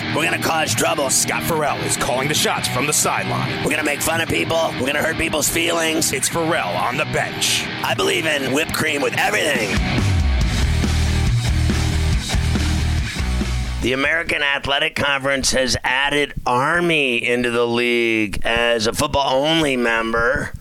We're gonna cause trouble. Scott Ferrall is calling the shots from the sideline. We're gonna make fun of people. We're gonna hurt people's feelings. It's Ferrall on the bench. I believe in whipped cream with everything. The American Athletic Conference has added Army into the league as a football only member.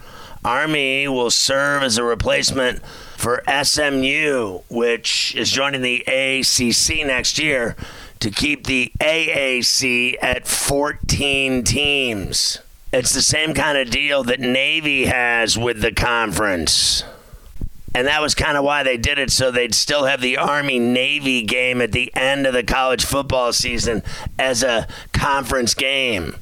Army will serve as a replacement for SMU, which is joining the ACC next year to keep the AAC at 14 teams. It's the same kind of deal that Navy has with the conference. And that was kind of why they did it, so they'd still have the Army Navy game at the end of the college football season as a conference game.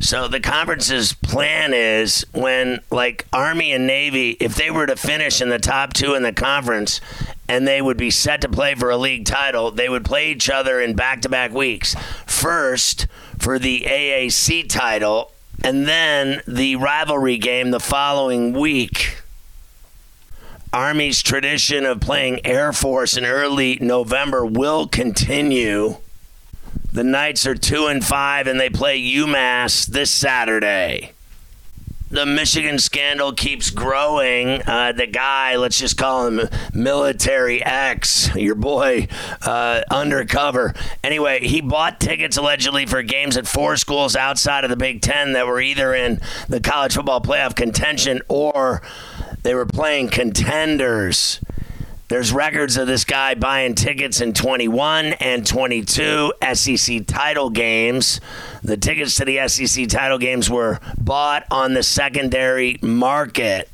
So the conference's plan is when, like, Army and Navy, if they were to finish in the top two in the conference and they would be set to play for a league title, they would play each other in back to back weeks. First for the AAC title, and then the rivalry game the following week. Army's tradition of playing Air Force in early November will continue. The Knights are 2 and 5 and they play UMass this Saturday the Michigan scandal keeps growing. Uh, the guy, let's just call him Military X, your boy, uh, undercover. Anyway, he bought tickets allegedly for games at four schools outside of the Big Ten that were either in the college football playoff contention or they were playing contenders. There's records of this guy buying tickets in 21 and 22 SEC title games. The tickets to the SEC title games were bought on the secondary market.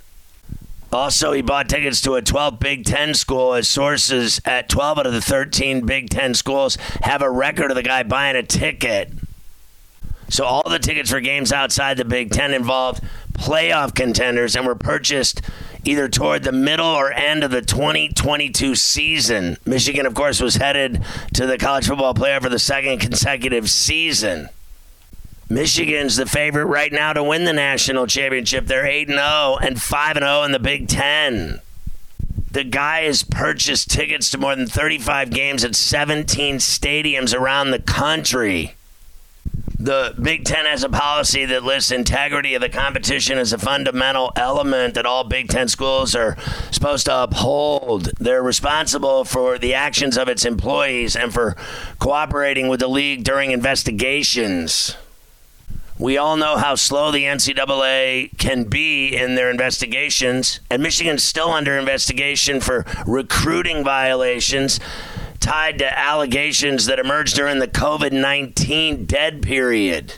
Also, he bought tickets to a 12 Big Ten school as sources at 12 out of the 13 Big Ten schools have a record of the guy buying a ticket. So, all the tickets for games outside the Big Ten involved playoff contenders and were purchased either toward the middle or end of the 2022 season. Michigan, of course, was headed to the college football playoff for the second consecutive season. Michigan's the favorite right now to win the national championship. They're 8 0 and 5 0 in the Big Ten. The guy has purchased tickets to more than 35 games at 17 stadiums around the country the Big Ten has a policy that lists integrity of the competition as a fundamental element that all Big Ten schools are supposed to uphold. They're responsible for the actions of its employees and for cooperating with the league during investigations. We all know how slow the NCAA can be in their investigations, and Michigan's still under investigation for recruiting violations tied to allegations that emerged during the COVID 19 dead period.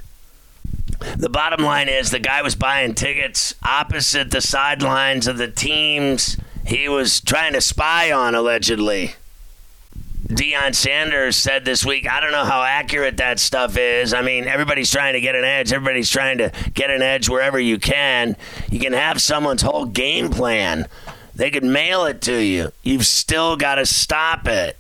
The bottom line is the guy was buying tickets opposite the sidelines of the teams he was trying to spy on, allegedly. Deion Sanders said this week, I don't know how accurate that stuff is. I mean, everybody's trying to get an edge. Everybody's trying to get an edge wherever you can. You can have someone's whole game plan. They could mail it to you. You've still got to stop it.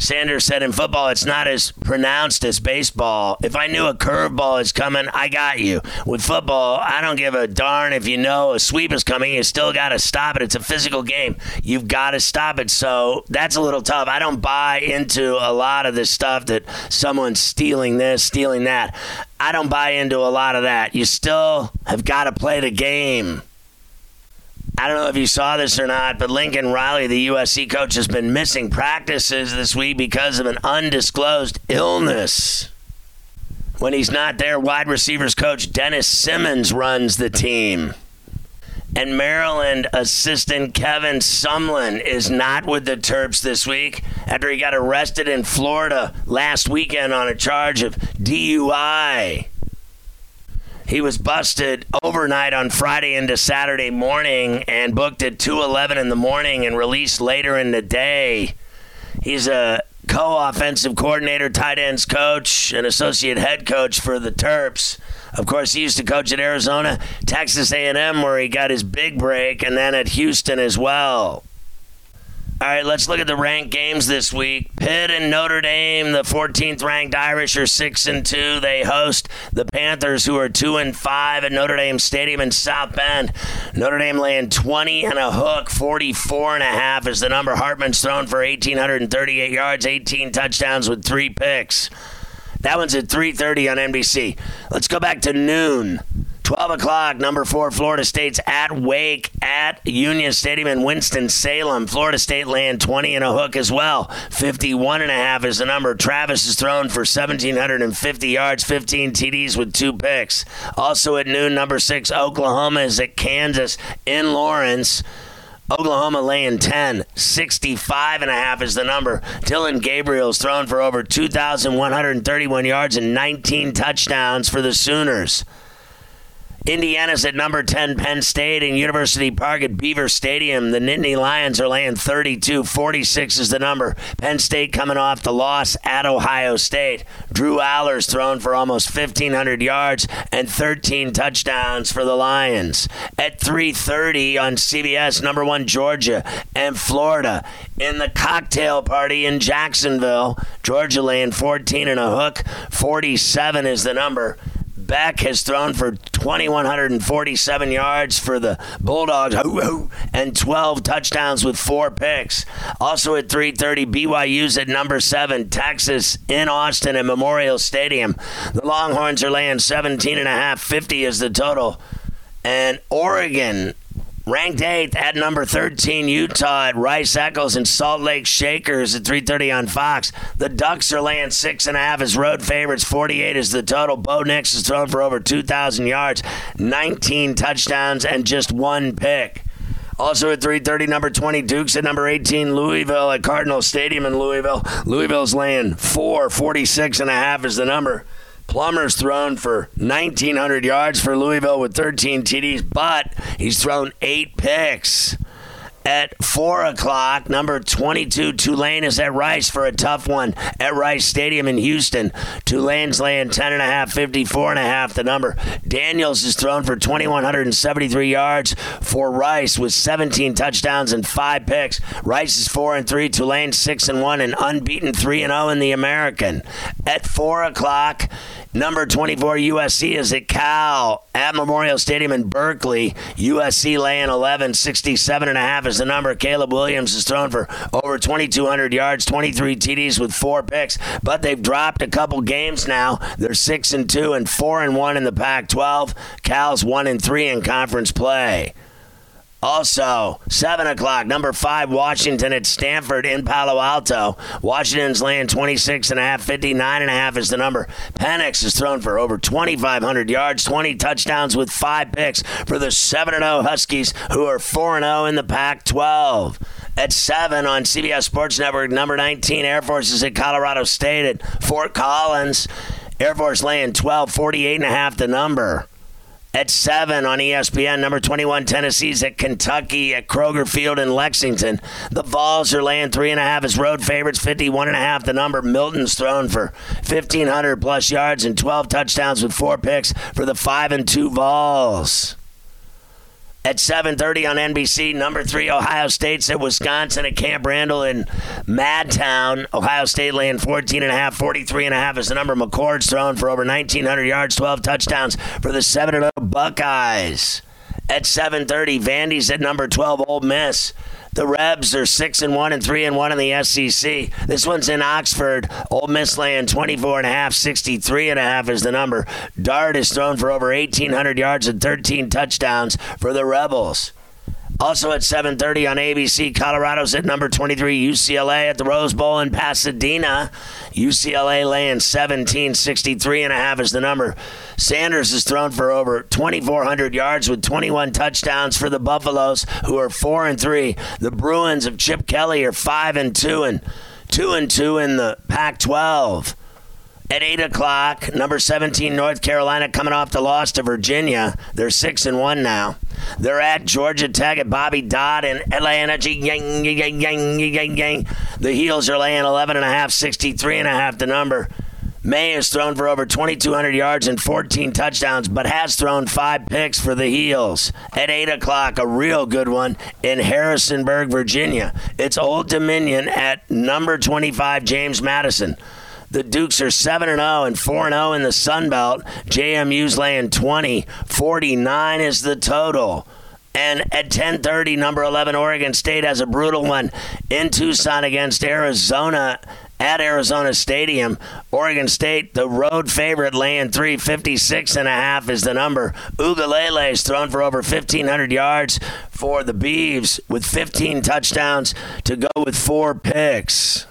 Sanders said in football, it's not as pronounced as baseball. If I knew a curveball is coming, I got you. With football, I don't give a darn if you know a sweep is coming. You still got to stop it. It's a physical game. You've got to stop it. So that's a little tough. I don't buy into a lot of this stuff that someone's stealing this, stealing that. I don't buy into a lot of that. You still have got to play the game. I don't know if you saw this or not, but Lincoln Riley, the USC coach, has been missing practices this week because of an undisclosed illness. When he's not there, wide receivers coach Dennis Simmons runs the team. And Maryland assistant Kevin Sumlin is not with the Terps this week after he got arrested in Florida last weekend on a charge of DUI. He was busted overnight on Friday into Saturday morning and booked at 2:11 in the morning and released later in the day. He's a co-offensive coordinator, tight ends coach, and associate head coach for the Terps. Of course, he used to coach at Arizona, Texas A&M, where he got his big break, and then at Houston as well. All right, let's look at the ranked games this week. Pitt and Notre Dame, the 14th ranked Irish are 6 and 2. They host the Panthers who are 2 and 5 at Notre Dame Stadium in South Bend. Notre Dame laying 20 and a hook, 44 and a half is the number Hartman's thrown for 1838 yards, 18 touchdowns with 3 picks. That one's at 3:30 on NBC. Let's go back to noon. 12 o'clock, number four, Florida State's at Wake at Union Stadium in Winston-Salem. Florida State land 20 and a hook as well. 51 and a half is the number. Travis is thrown for 1,750 yards, 15 TDs with two picks. Also at noon, number six, Oklahoma is at Kansas in Lawrence. Oklahoma laying 10. 65 and a half is the number. Dillon Gabriel's thrown for over 2,131 yards and 19 touchdowns for the Sooners. Indiana's at number 10, Penn State, and University Park at Beaver Stadium. The Nittany Lions are laying 32. 46 is the number. Penn State coming off the loss at Ohio State. Drew Allar's thrown for almost 1,500 yards and 13 touchdowns for the Lions. At 3.30 on CBS, number one, Georgia and Florida. In the cocktail party in Jacksonville, Georgia laying 14 and a hook. 47 is the number. Beck has thrown for 2,147 yards for the Bulldogs and 12 touchdowns with four picks. Also at 3:30, BYU's at number seven, Texas in Austin at Memorial Stadium. The Longhorns are laying 17 and a half. 50 is the total. And Oregon Ranked eighth at number 13, Utah at Rice Eccles and Salt Lake Shakers at 3:30 on Fox. The Ducks are laying six and a half as road favorites. 48 is the total. Bo Nix is thrown for over 2,000 yards, 19 touchdowns, and just one pick. Also at 3:30, number 20 Dukes at number 18 Louisville at Cardinal Stadium in Louisville. Louisville's laying four, 46 and a half is the number. Plummer's thrown for 1,900 yards for Louisville with 13 TDs, but he's thrown eight picks. At 4 o'clock, number 22, Tulane is at Rice for a tough one at Rice Stadium in Houston. Tulane's laying 10.5, 54.5 the number. Daniels is thrown for 2,173 yards for Rice with 17 touchdowns and 5 picks. Rice is 4 and 3, Tulane 6 and 1, and unbeaten 3 and 0 in the American. At 4 o'clock, Number 24 USC is at Cal at Memorial Stadium in Berkeley. USC laying 11, 67 and a half is the number. Caleb Williams is thrown for over 2,200 yards, 23 TDs with four picks, but they've dropped a couple games now. They're six and two and four and one in the Pac-12. Cal's one and three in conference play. Also, 7 o'clock, number 5, Washington at Stanford in Palo Alto. Washington's laying 26 and a half, 59 and a half is the number. Penix is thrown for over 2,500 yards, 20 touchdowns with 5 picks for the 7 0 Huskies, who are 4 0 in the Pac 12. At 7 on CBS Sports Network, number 19, Air Force is at Colorado State at Fort Collins. Air Force laying 12, 48 and a half the number at 7 on ESPN. Number 21, Tennessee's at Kentucky at Kroger Field in Lexington. The Vols are laying 3.5 as road favorites, 51.5 the number. Milton's thrown for 1,500 plus yards and 12 touchdowns with four picks for the 5 and 2 Vols at 7.30 on NBC. Number three, Ohio State's at Wisconsin at Camp Randall in Madtown. Ohio State laying 14 and a half, 43 and a half is the number. McCord's thrown for over 1,900 yards, 12 touchdowns for the 7-0 Buckeyes. At 7.30, Vandy's at number 12, Ole Miss. The Rebs are six and one and three and one in the SEC. This one's in Oxford. Ole Miss laying 24 and a half, 63 and a half is the number. Dart is thrown for over 1,800 yards and 13 touchdowns for the Rebels. Also at 7:30 on ABC, Colorado's at number 23, UCLA at the Rose Bowl in Pasadena. UCLA laying 17, 63 and a half is the number. Sanders has thrown for over 2,400 yards with 21 touchdowns for the Buffaloes, who are four and three. The Bruins of Chip Kelly are five and two and two and two in the Pac-12 at 8 o'clock. Number 17, North Carolina, coming off the loss to Virginia. They're 6 and 1 now. They're at Georgia Tech at Bobby Dodd and Atlanta. Yang, yang, yang, yang, yang. The Heels are laying 11 and a half, 63 and a half the number. Maye has thrown for over 2,200 yards and 14 touchdowns, but has thrown five picks for the Heels. At 8 o'clock, a real good one in Harrisonburg, Virginia. It's Old Dominion at number 25, James Madison. The Dukes are 7 0 and 4 0 in the Sun Belt. JMU's laying 20. 49 is the total. And at 10:30, number 11 Oregon State has a brutal one in Tucson against Arizona at Arizona Stadium. Oregon State, the road favorite, laying 356 and a half is the number. Uiagalelei's thrown for over 1,500 yards for the Beavs with 15 touchdowns to go with four picks.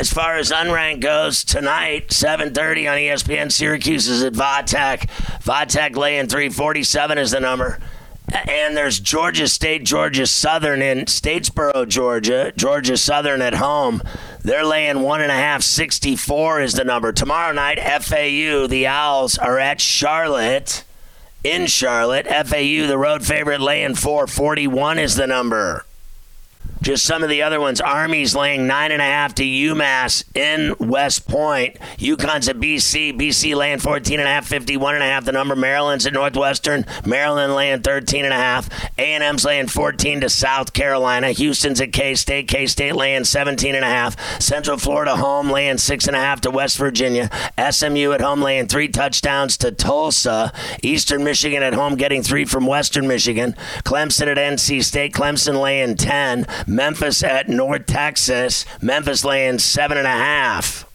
As far as unranked goes, tonight, 7.30 on ESPN, Syracuse is at Vatech. Vatech laying 347 is the number. And there's Georgia State, Georgia Southern in Statesboro, Georgia. Georgia Southern at home. They're laying one and a half, 64 is the number. Tomorrow night, FAU, the Owls, are at Charlotte. In Charlotte, FAU, the road favorite, laying four, 41 is the number. Just some of the other ones. Army's laying nine and a half to UMass in West Point. UConn's at BC. BC laying 14 and a half, 51 and a half. The number Maryland's at Northwestern. Maryland laying 13 and a half. A&M's laying 14 to South Carolina. Houston's at K-State. K-State laying 17 and a half. Central Florida home laying six and a half to West Virginia. SMU at home laying three touchdowns to Tulsa. Eastern Michigan at home getting three from Western Michigan. Clemson at NC State. Clemson laying 10. Memphis at North Texas. Memphis laying seven and a half.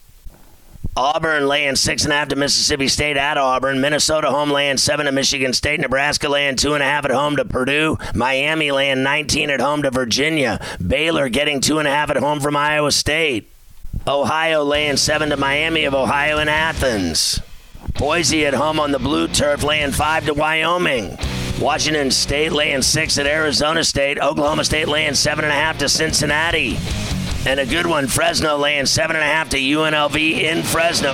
Auburn laying six and a half to Mississippi State at Auburn. Minnesota home laying seven to Michigan State. Nebraska laying two and a half at home to Purdue. Miami laying 19 at home to Virginia. Baylor getting two and a half at home from Iowa State. Ohio laying seven to Miami of Ohio and Athens. Boise at home on the blue turf laying five to Wyoming. Washington State laying six at Arizona State. Oklahoma State laying seven and a half to Cincinnati. And a good one, Fresno laying seven and a half to UNLV in Fresno.